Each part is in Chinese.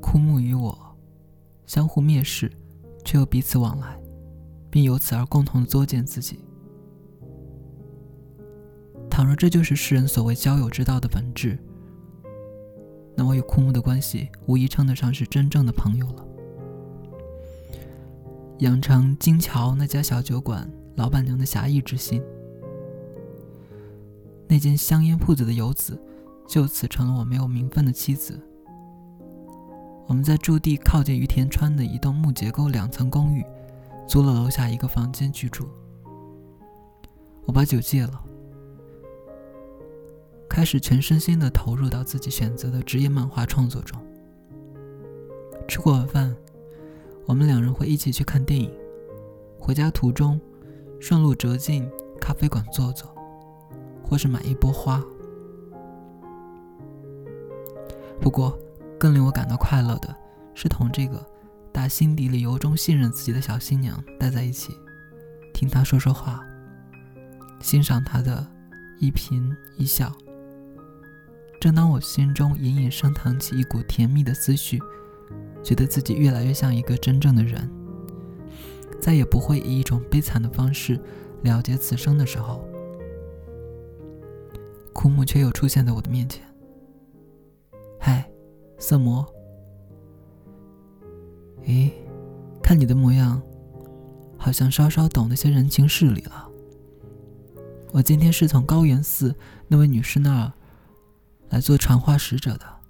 枯木与我相互蔑视，却又彼此往来，并由此而共同作践自己。倘若这就是世人所谓交友之道的本质，那我与枯木的关系无疑称得上是真正的朋友了。养成金桥那家小酒馆老板娘的侠义之心，那间香烟铺子的游子就此成了我没有名分的妻子。我们在驻地靠近于田川的一栋木结构两层公寓，租了楼下一个房间居住。我把酒戒了。开始全身心的投入到自己选择的职业漫画创作中。吃过晚饭，我们两人会一起去看电影。回家途中，顺路折进咖啡馆坐坐，或是买一波花。不过，更令我感到快乐的是同这个打心底里由衷信任自己的小新娘待在一起，听她说说话，欣赏她的一颦一笑。正当我心中隐隐升腾起一股甜蜜的思绪，觉得自己越来越像一个真正的人，再也不会以一种悲惨的方式了结此生的时候，枯木却又出现在我的面前。嗨，色魔。咦，看你的模样，好像稍稍懂那些人情事理了。我今天是从高原寺那位女士那儿。来做传话使者的，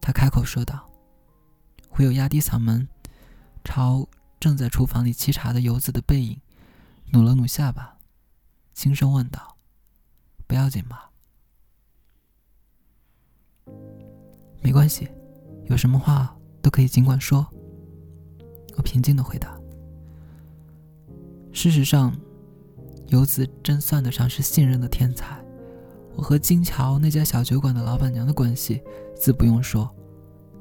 他开口说道：“会有压低嗓门，朝正在厨房里沏茶的游子的背影，努了努下巴，轻声问道：‘不要紧吧？’没关系，有什么话都可以尽管说。”我平静的回答。事实上，游子真算得上是信任的天才。我和金桥那家小酒馆的老板娘的关系，自不用说。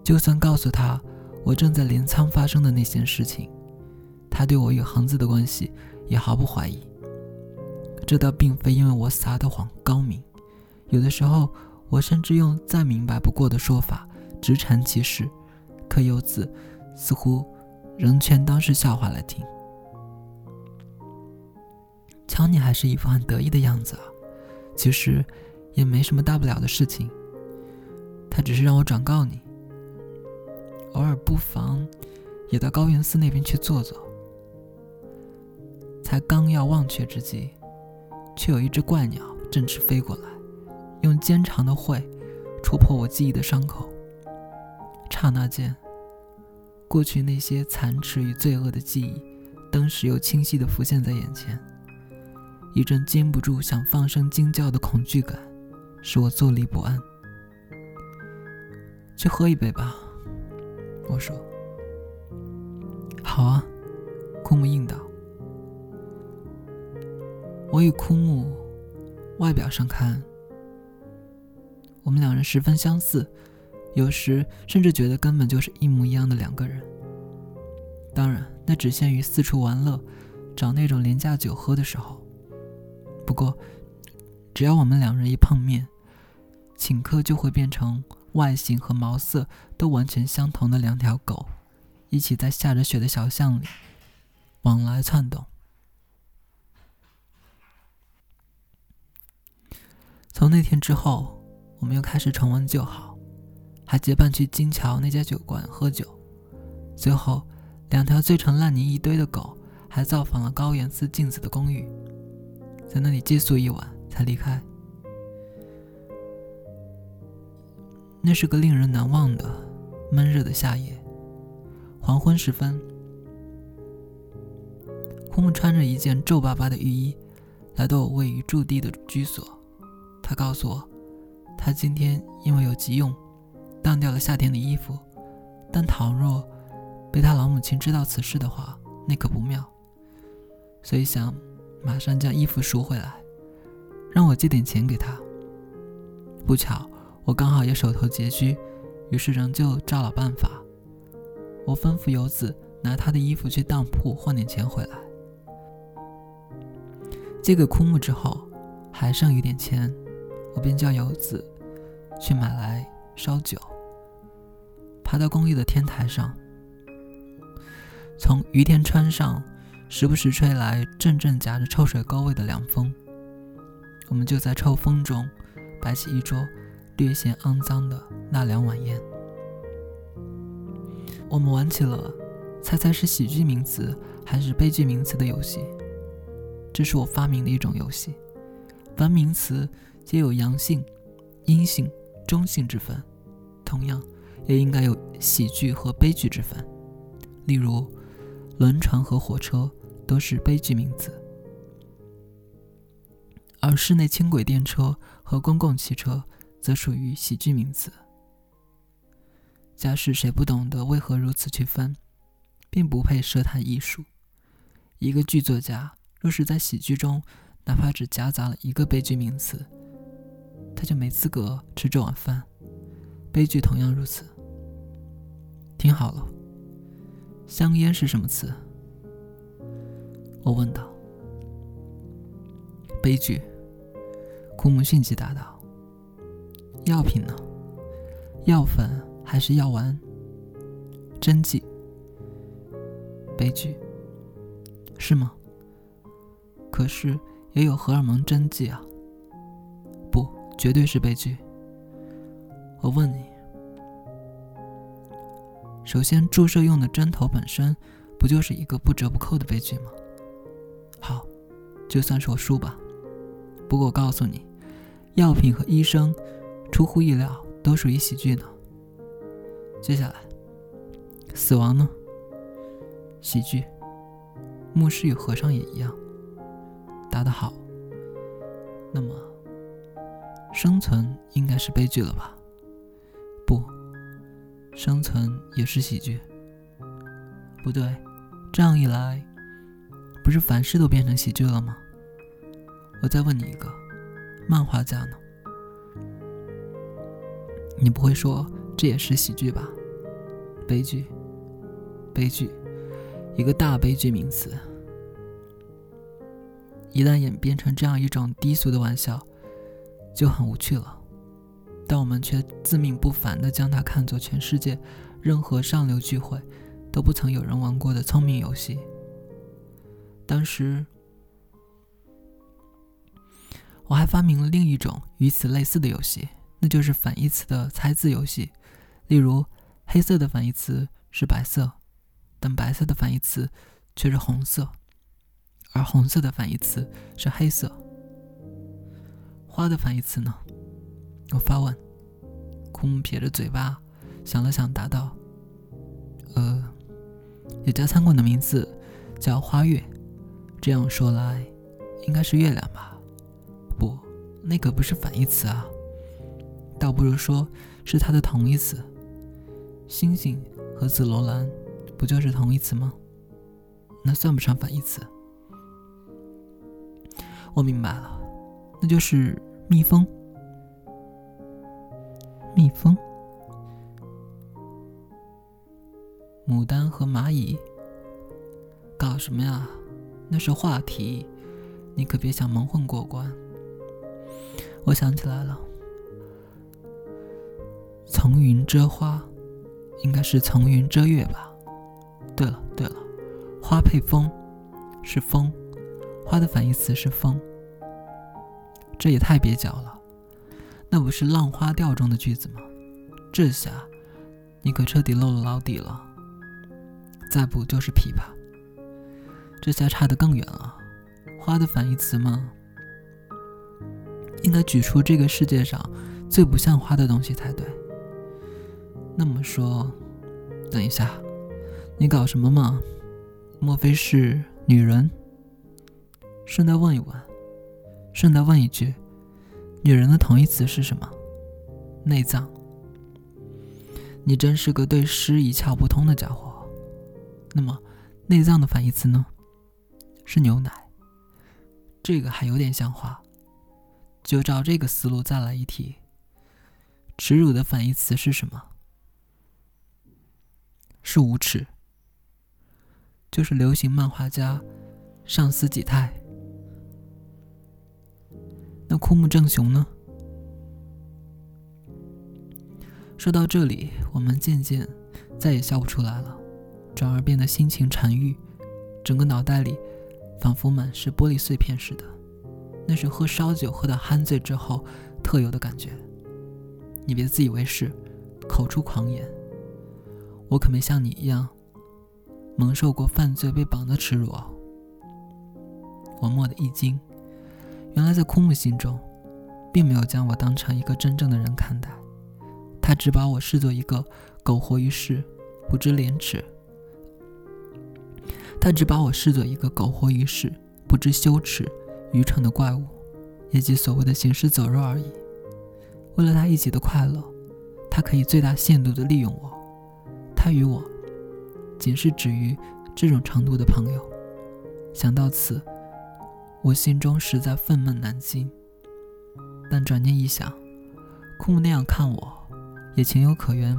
就算告诉她我正在镰仓发生的那件事情，她对我与恒子的关系也毫不怀疑。这倒并非因为我撒的谎高明，有的时候我甚至用再明白不过的说法直陈其事，可由子似乎仍全当是笑话来听。瞧你还是一副很得意的样子啊！其实，也没什么大不了的事情。他只是让我转告你，偶尔不妨也到高原寺那边去坐坐。才刚要忘却之际，却有一只怪鸟振翅飞过来，用尖长的喙戳破我记忆的伤口。刹那间，过去那些残耻与罪恶的记忆，当时又清晰地浮现在眼前。一阵禁不住想放声惊叫的恐惧感，使我坐立不安。去喝一杯吧，我说。好啊，枯木应道。我与枯木外表上看，我们两人十分相似，有时甚至觉得根本就是一模一样的两个人。当然，那只限于四处玩乐、找那种廉价酒喝的时候。不过，只要我们两人一碰面，请客就会变成外形和毛色都完全相同的两条狗，一起在下着雪的小巷里往来窜动。从那天之后，我们又开始重温旧好，还结伴去金桥那家酒馆喝酒。最后，两条醉成烂泥一堆的狗还造访了高原寺镜子的公寓。在那里借宿一晚，才离开。那是个令人难忘的闷热的夏夜，黄昏时分，枯木穿着一件皱巴巴的浴衣，来到我位于驻地的居所。他告诉我，他今天因为有急用，当掉了夏天的衣服，但倘若被他老母亲知道此事的话，那可不妙，所以想。马上将衣服赎回来，让我借点钱给他。不巧，我刚好也手头拮据，于是仍旧照老办法。我吩咐游子拿他的衣服去当铺换点钱回来。借给枯木之后，还剩一点钱，我便叫游子去买来烧酒。爬到公寓的天台上，从于田川上时不时吹来阵阵夹着臭水沟味的凉风。我们就在臭风中摆起一桌略显肮脏的纳凉晚宴。我们玩起了猜猜是喜剧名词还是悲剧名词的游戏。这是我发明的一种游戏。凡名词皆有阳性、阴性、中性之分，同样也应该有喜剧和悲剧之分。例如，轮船和火车都是悲剧名词。而室内轻轨电车和公共汽车则属于喜剧名词。假使谁不懂得为何如此区分，并不配涉谈艺术。一个剧作家若是在喜剧中哪怕只夹杂了一个悲剧名词，他就没资格吃这碗饭。悲剧同样如此。听好了，香烟是什么词？我问道。悲剧。库姆迅即答道：“药品呢？药粉还是药丸？针剂？悲剧是吗？可是也有荷尔蒙针剂啊！绝对是悲剧。我问你，首先注射用的针头本身不就是一个不折不扣的悲剧吗？好，就算是我输吧。”不过我告诉你，药品和医生出乎意料都属于喜剧呢。接下来，死亡呢？喜剧。牧师与和尚也一样。答得好。那么，生存应该是悲剧了吧？不，生存也是喜剧。不对，这样一来，不是凡事都变成喜剧了吗？我再问你一个，漫画家呢？你不会说这也是喜剧吧？悲剧，悲剧，一个大悲剧名词。一旦演变成这样一种低俗的玩笑，就很无趣了。但我们却自命不凡的将它看作全世界任何上流聚会都不曾有人玩过的聪明游戏。当时。我还发明了另一种与此类似的游戏，那就是反义词的猜字游戏。例如，黑色的反义词是白色，但白色的反义词却是红色，而红色的反义词是黑色。花的反义词呢？我发问。空撇着嘴巴想了想，答道：“呃，有家餐馆的名字叫花月，这样说来，应该是月亮吧。”不，那可不是反义词啊，倒不如说是它的同义词。星星和紫罗兰不就是同义词吗？那算不上反义词。我明白了，那就是蜜蜂。蜜蜂，牡丹和蚂蚁，搞什么呀？那是话题，你可别想蒙混过关。我想起来了，层云遮花，应该是层云遮月吧？对了对了，花配风，是风，花的反义词是风，这也太蹩脚了。那不是《浪花调》中的句子吗？这下你可彻底露了老底了。再不就是琵琶，这下差得更远了。花的反义词吗？应该举出这个世界上最不像花的东西才对。那么说，等一下，你搞什么嘛？莫非是女人？顺带问一问，顺带问一句，女人的同义词是什么？内脏。你真是个对诗一窍不通的家伙。那么，内脏的反义词呢？是牛奶。这个还有点像话。就照这个思路再来一题。耻辱的反义词是什么？是无耻。就是流行漫画家上司己太。那枯木正雄呢？说到这里，我们渐渐再也笑不出来了，转而变得心情沉郁，整个脑袋里仿佛满是玻璃碎片似的。那是喝烧酒喝到酣醉之后特有的感觉。你别自以为是，口出狂言。我可没像你一样蒙受过犯罪被绑的耻辱哦。我蓦地一惊，原来在枯木心中，并没有将我当成一个真正的人看待，他只把我视作一个苟活于世、不知廉耻。他只把我视作一个苟活于世、不知羞耻、愚蠢的怪物，以及所谓的行尸走肉而已。为了他一己的快乐，他可以最大限度地利用我。他与我，仅是止于这种程度的朋友。想到此。我心中实在愤懑难禁，但转念一想，枯木那样看我，也情有可原。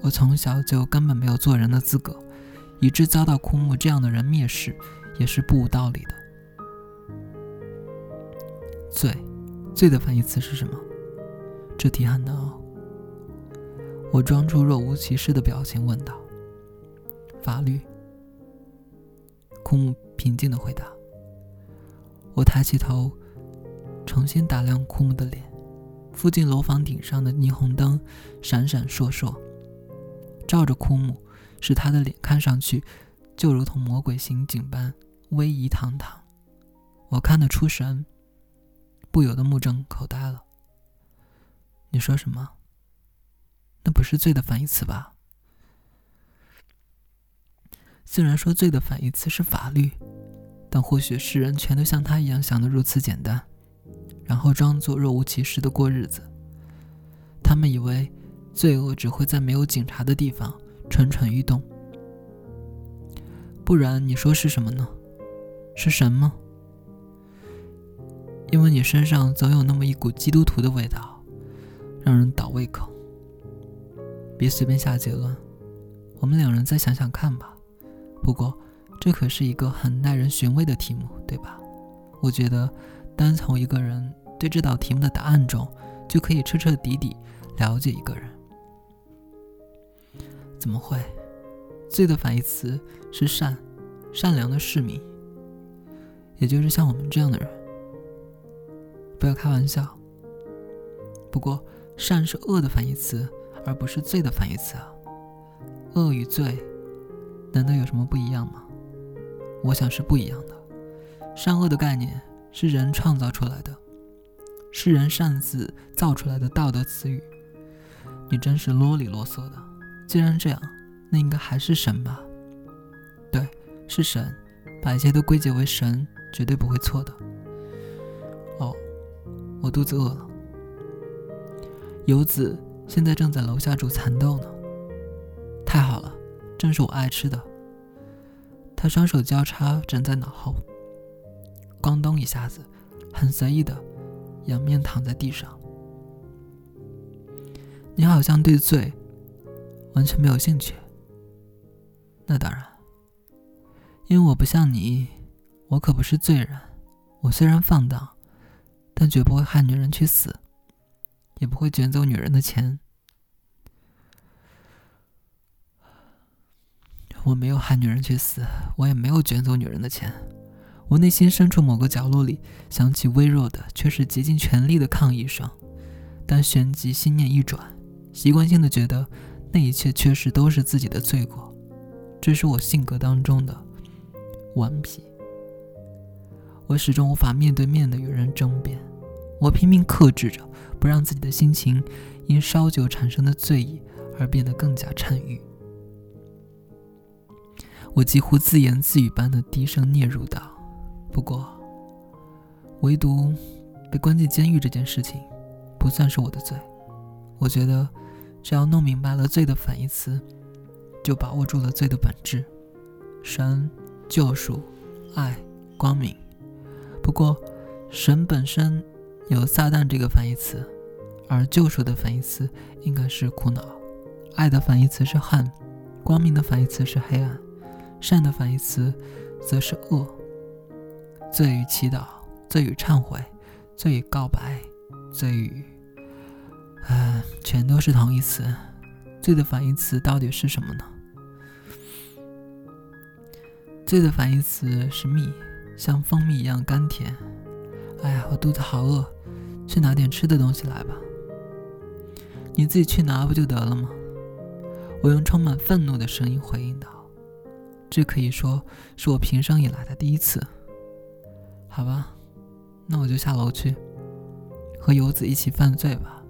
我从小就根本没有做人的资格，以致遭到枯木这样的人蔑视，也是不无道理的。罪，罪的反义词是什么？这题很难哦。我装出若无其事的表情问道。法律。枯木平静的回答。我抬起头，重新打量枯木的脸。附近楼房顶上的霓虹灯闪闪烁烁，照着枯木，使他的脸看上去就如同魔鬼刑警般威仪堂堂。我看得出神，不由得目瞪口呆了。你说什么？那不是罪的反义词吧？虽然说罪的反义词是法律。但或许世人全都像他一样想的如此简单，然后装作若无其事的过日子。他们以为罪恶只会在没有警察的地方蠢蠢欲动。不然你说是什么呢？是神吗？因为你身上总有那么一股基督徒的味道，让人倒胃口。别随便下结论，我们两人再想想看吧。不过。这可是一个很耐人寻味的题目，对吧？我觉得，单从一个人对这道题目的答案中，就可以彻彻底底了解一个人。怎么会？罪的反义词是善，善良的市民，也就是像我们这样的人。不要开玩笑。不过，善是恶的反义词，而不是罪的反义词啊。恶与罪，难道有什么不一样吗？我想是不一样的。善恶的概念是人创造出来的，是人擅自造出来的道德词语。你真是啰里啰嗦的。既然这样，那应该还是神吧？对，是神。把一切都归结为神，绝对不会错的。哦，我肚子饿了。游子现在正在楼下煮蚕豆呢。太好了，正是我爱吃的。他双手交叉枕在脑后，咣咚一下子，很随意的仰面躺在地上。你好像对罪完全没有兴趣。那当然，因为我不像你，我可不是罪人。我虽然放荡，但绝不会害女人去死，也不会卷走女人的钱。我没有害女人去死，我也没有卷走女人的钱。我内心深处某个角落里响起微弱的，却是竭尽全力的抗议声。但旋即心念一转，习惯性的觉得那一切确实都是自己的罪过。这是我性格当中的顽皮。我始终无法面对面的与人争辩，我拼命克制着，不让自己的心情因烧酒产生的醉意而变得更加沉郁。我几乎自言自语般的低声嗫嚅道：“不过，唯独被关进监狱这件事情，不算是我的罪。我觉得，只要弄明白了罪的反义词，就把握住了罪的本质：神、救赎、爱、光明。不过，神本身有撒旦这个反义词，而救赎的反义词应该是苦恼，爱的反义词是恨，光明的反义词是黑暗。”善的反义词，则是恶。罪与祈祷，罪与忏悔，罪与告白，罪与……嗯，全都是同义词。罪的反义词到底是什么呢？罪的反义词是蜜，像蜂蜜一样甘甜。哎呀，我肚子好饿，去拿点吃的东西来吧。你自己去拿不就得了吗？我用充满愤怒的声音回应道：“这可以说是我平生以来的第一次。”好吧，那我就下楼去，和游子一起犯罪吧。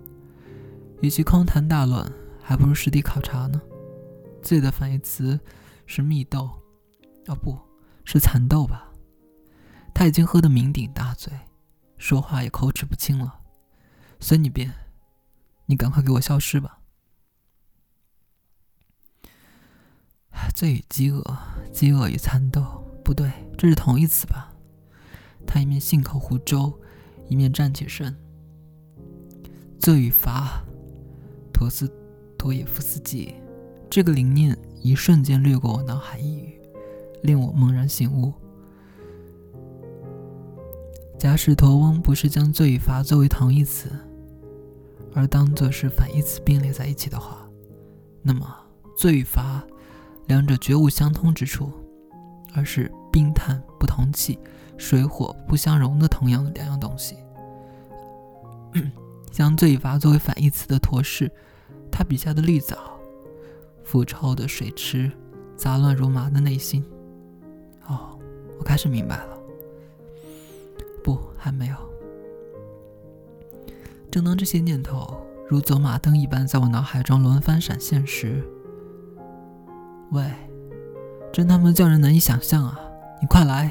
与其空谈大论，还不如实地考察呢。罪的反义词是蜜豆，哦，不是蚕豆吧？他已经喝得酩酊大醉，说话也口齿不清了。随你便，你赶快给我消失吧。罪与饥饿，饥饿与蚕豆，不对，这是同义词吧？他一面信口胡诌，一面站起身。罪与罚，陀思妥耶夫斯基，这个灵念一瞬间掠过我脑海一隅，令我猛然醒悟。假使陀翁不是将罪与罚作为同义词，而当作是反义词并列在一起的话，那么罪与罚两者绝无相通之处，而是冰炭不同气。水火不相容的同样的两样东西，将罪罚作为反义词的陀氏，他笔下的绿藻，腐臭的水池，杂乱如麻的内心。哦，我开始明白了。不，还没有。正当这些念头如走马灯一般在我脑海中轮番闪现时，喂，真他妈叫人难以想象啊！你快来！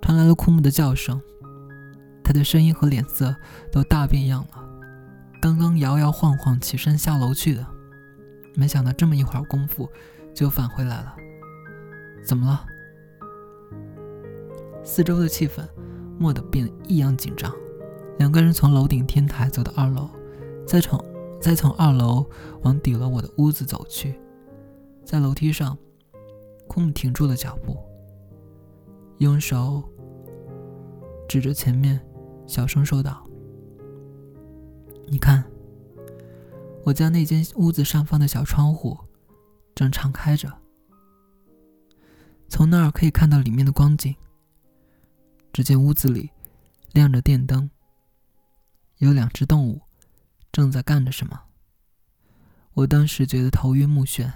传来了枯木的叫声，他的声音和脸色都大变样了。刚刚摇摇晃晃起身下楼去的，没想到这么一会儿功夫就返回来了。怎么了？四周的气氛蓦地变得异样紧张。两个人从楼顶天台走到二楼，再从再从二楼往底楼我的屋子走去。在楼梯上，库木停住了脚步，用手。指着前面，小声说道：“你看，我家那间屋子上方的小窗户正敞开着，从那儿可以看到里面的光景。只见屋子里亮着电灯，有两只动物正在干着什么。我当时觉得头晕目眩，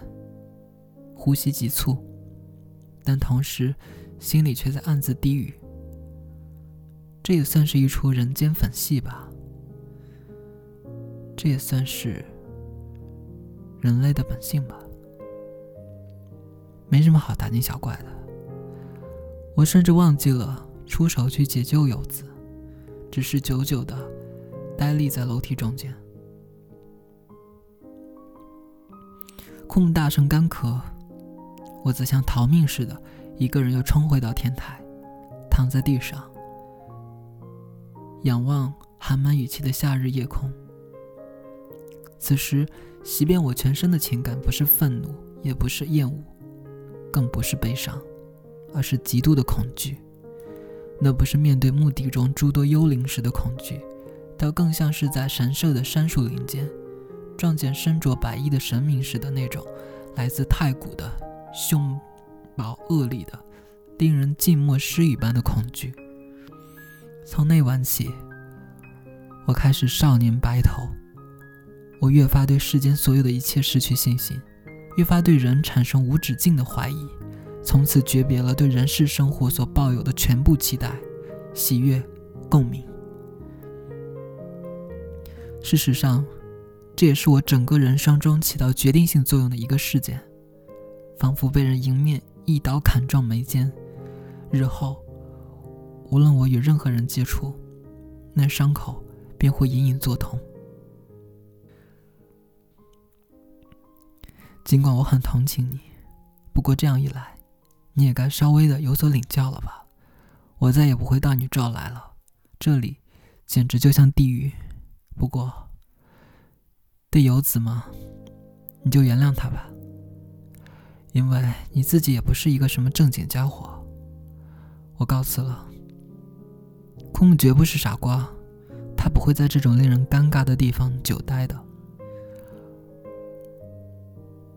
呼吸急促，但同时心里却在暗自低语。”这也算是一出人间粉戏吧。这也算是人类的本性吧。没什么好大惊小怪的。我甚至忘记了出手去解救游子，只是久久的呆立在楼梯中间。库木大声干咳，我则像逃命似的，一个人又冲回到天台，躺在地上。仰望含满雨气的夏日夜空，此时，即便我全身的情感不是愤怒，也不是厌恶，更不是悲伤，而是极度的恐惧。那不是面对墓地中诸多幽灵时的恐惧，倒更像是在神社的杉树林间撞见身着白衣的神明时的那种来自太古的凶暴恶厉的、令人静默失语般的恐惧。从那晚起，我开始少年白头。我越发对世间所有的一切失去信心，越发对人产生无止境的怀疑，从此诀别了对人世生活所抱有的全部期待、喜悦、共鸣。事实上，这也是我整个人生中起到决定性作用的一个事件，仿佛被人迎面一刀砍中眉间，日后。无论我与任何人接触，那伤口便会隐隐作痛。尽管我很同情你，不过这样一来，你也该稍微的有所领教了吧？我再也不会到你这儿来了，这里简直就像地狱。不过，对游子嘛，你就原谅他吧，因为你自己也不是一个什么正经家伙。我告辞了。空木绝不是傻瓜，他不会在这种令人尴尬的地方久待的。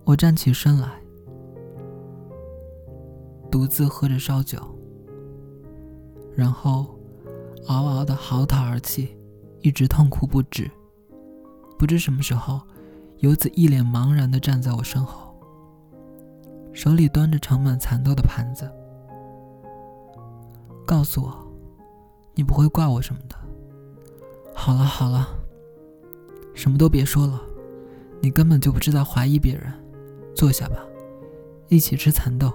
我站起身来，独自喝着烧酒，然后嗷嗷的嚎啕而泣，一直痛哭不止。不知什么时候，游子一脸茫然的站在我身后，手里端着盛满蚕豆的盘子，告诉我：“你不会怪我什么的。”好了好了，什么都别说了，你根本就不知道怀疑别人。坐下吧，一起吃蚕豆。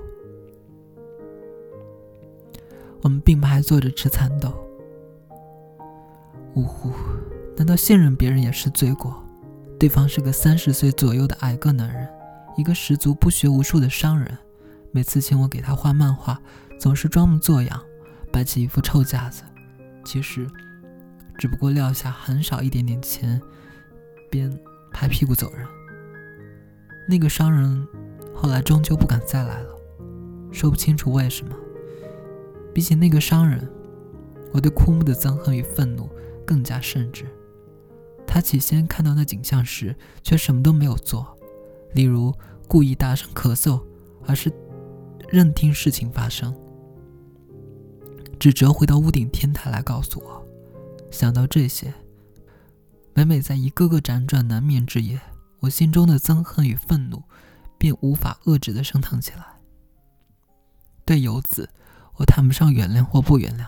我们并排坐着吃蚕豆。呜呼，难道信任别人也是罪过？对方是个三十岁左右的矮个男人，一个十足不学无术的商人。每次请我给他画漫画，总是装模作样，摆起一副臭架子。其实，只不过撂下很少一点点钱，便拍屁股走人。那个商人后来终究不敢再来了，说不清楚为什么。比起那个商人，我对枯木的憎恨与愤怒更加甚至。他起先看到那景象时，却什么都没有做，例如故意大声咳嗽，而是任听事情发生，只折回到屋顶天台来告诉我。想到这些，每每在一个个辗转难眠之夜。我心中的憎恨与愤怒，便无法遏制的升腾起来。对游子，我谈不上原谅或不原谅。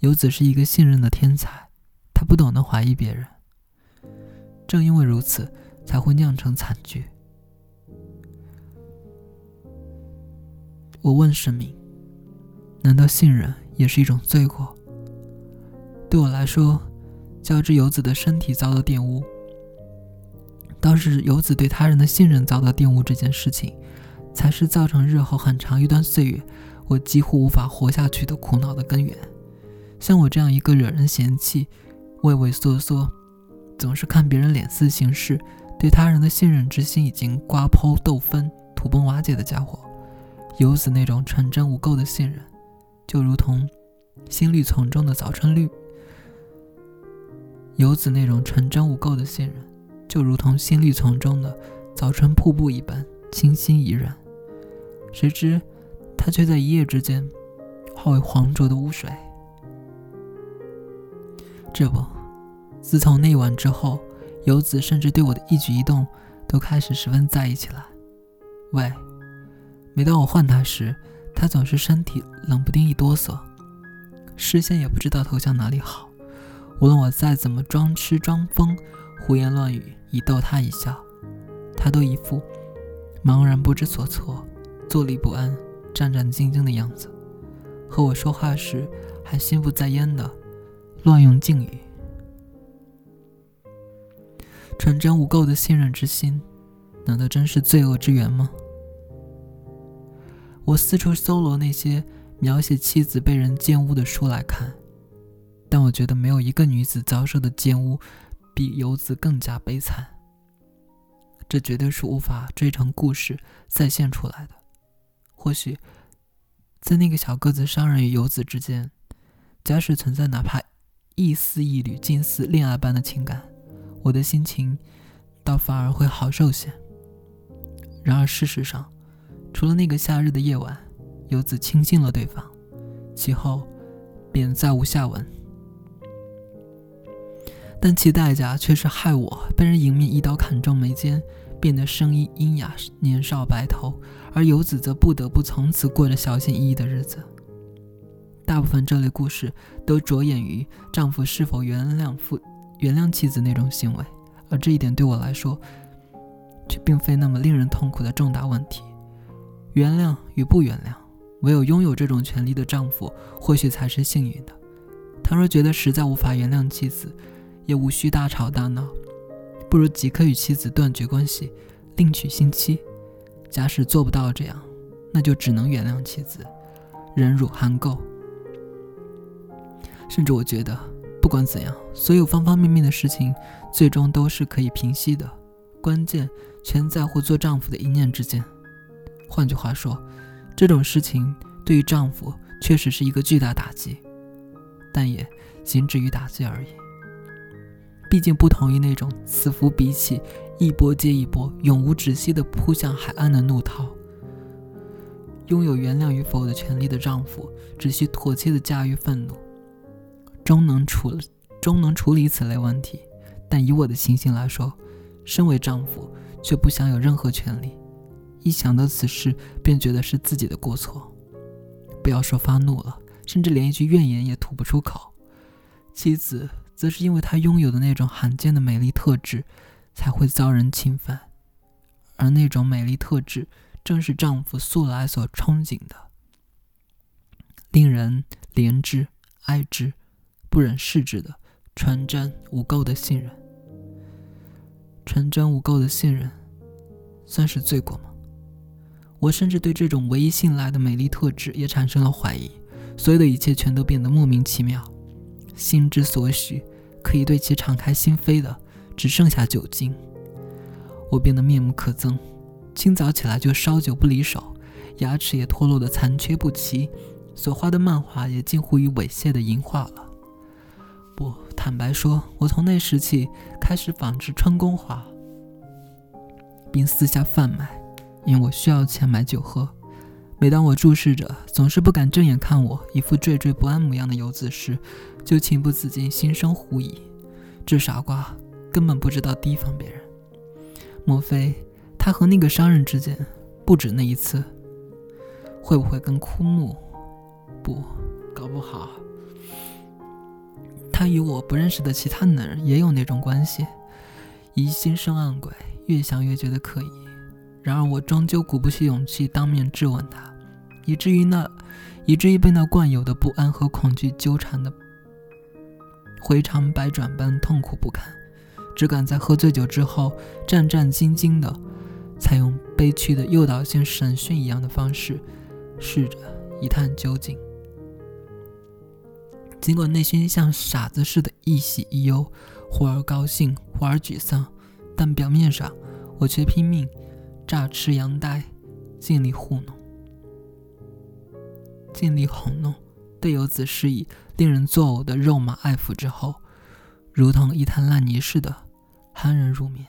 游子是一个信任的天才，他不懂得怀疑别人。正因为如此，才会酿成惨剧。我问神明：难道信任也是一种罪过？对我来说，较之游子的身体遭到玷污。倒是游子对他人的信任遭到玷污这件事情，才是造成日后很长一段岁月我几乎无法活下去的苦恼的根源。像我这样一个惹人嫌弃、畏畏缩缩、总是看别人脸色行事、对他人的信任之心已经刮剖斗分、土崩瓦解的家伙，游子那种纯真无垢的信任，就如同新绿丛中的早春绿。游子那种纯真无垢的信任。就如同新绿丛中的早春瀑布一般清新怡人，谁知它却在一夜之间化为黄浊的污水。这不，自从那晚之后，游子甚至对我的一举一动都开始十分在意起来。喂，每当我唤他时，他总是身体冷不丁一哆嗦，视线也不知道投向哪里好。无论我再怎么装痴装疯。胡言乱语以逗他一笑，他都一副茫然不知所措、坐立不安、战战兢兢的样子。和我说话时，还心不在焉的乱用敬语。纯真无垢的信任之心，难道真是罪恶之源吗？我四处搜罗那些描写妻子被人奸污的书来看，但我觉得没有一个女子遭受的奸污。比游子更加悲惨，这绝对是无法追成故事再现出来的。或许，在那个小个子商人与游子之间，假使存在哪怕一丝一缕近似恋爱般的情感，我的心情倒反而会好受些。然而事实上，除了那个夏日的夜晚，游子轻信了对方，其后便再无下文。但其代价却是害我被人迎面一刀砍中眉间，变得声音阴哑、年少白头，而游子则不得不从此过着小心翼翼的日子。大部分这类故事都着眼于丈夫是否原谅夫、原谅妻子那种行为，而这一点对我来说，却并非那么令人痛苦的重大问题。原谅与不原谅，唯有拥有这种权利的丈夫，或许才是幸运的。倘若觉得实在无法原谅妻子，也无需大吵大闹，不如即刻与妻子断绝关系，另娶新妻。假使做不到这样，那就只能原谅妻子，忍辱含垢。甚至我觉得，不管怎样，所有方方面面的事情，最终都是可以平息的。关键全在乎做丈夫的一念之间。换句话说，这种事情对于丈夫确实是一个巨大打击，但也仅止于打击而已。毕竟不同于那种此伏彼起、一波接一波、永无止息的扑向海岸的怒涛。拥有原谅与否的权利的丈夫，只需妥帖的驾驭愤怒，终能处终能处理此类问题。但以我的情形来说，身为丈夫却不享有任何权利。一想到此事，便觉得是自己的过错。不要说发怒了，甚至连一句怨言也吐不出口。妻子则是因为她拥有的那种罕见的美丽特质，才会遭人侵犯，而那种美丽特质。正是丈夫素来所憧憬的，令人怜之、爱之、不忍视之的纯真无垢的信任。纯真无垢的信任，算是罪过吗？我甚至对这种唯一信赖的美丽特质也产生了怀疑。所有的一切全都变得莫名其妙。心之所许，可以对其敞开心扉的，只剩下酒精。我变得面目可憎。清早起来就烧酒不离手，牙齿也脱落的残缺不齐，所画的漫画也近乎于猥亵的淫画了。不，坦白说，我从那时起开始仿制春宫画，并私下贩卖，因为我需要钱买酒喝。每当我注视着总是不敢正眼看我、一副惴惴不安模样的游子时，就情不自禁心生狐疑：这傻瓜根本不知道提防别人，莫非？他和那个商人之间不止那一次，会不会跟枯木？不，搞不好，他与我不认识的其他男人也有那种关系。疑心生暗鬼，越想越觉得可疑。然而我终究鼓不起勇气当面质问他，以至于那，以至于被那惯有的不安和恐惧纠缠的回肠百转般痛苦不堪，只敢在喝醉酒之后战战兢兢的。采用悲屈的诱导性审讯一样的方式，试着一探究竟。尽管内心像傻子似的，一喜一忧，忽而高兴，忽而沮丧，但表面上我却拼命诈痴羊呆，尽力糊弄，尽力哄弄。对游子施以令人作呕的肉麻爱抚之后，如同一滩烂泥似的酣然入眠。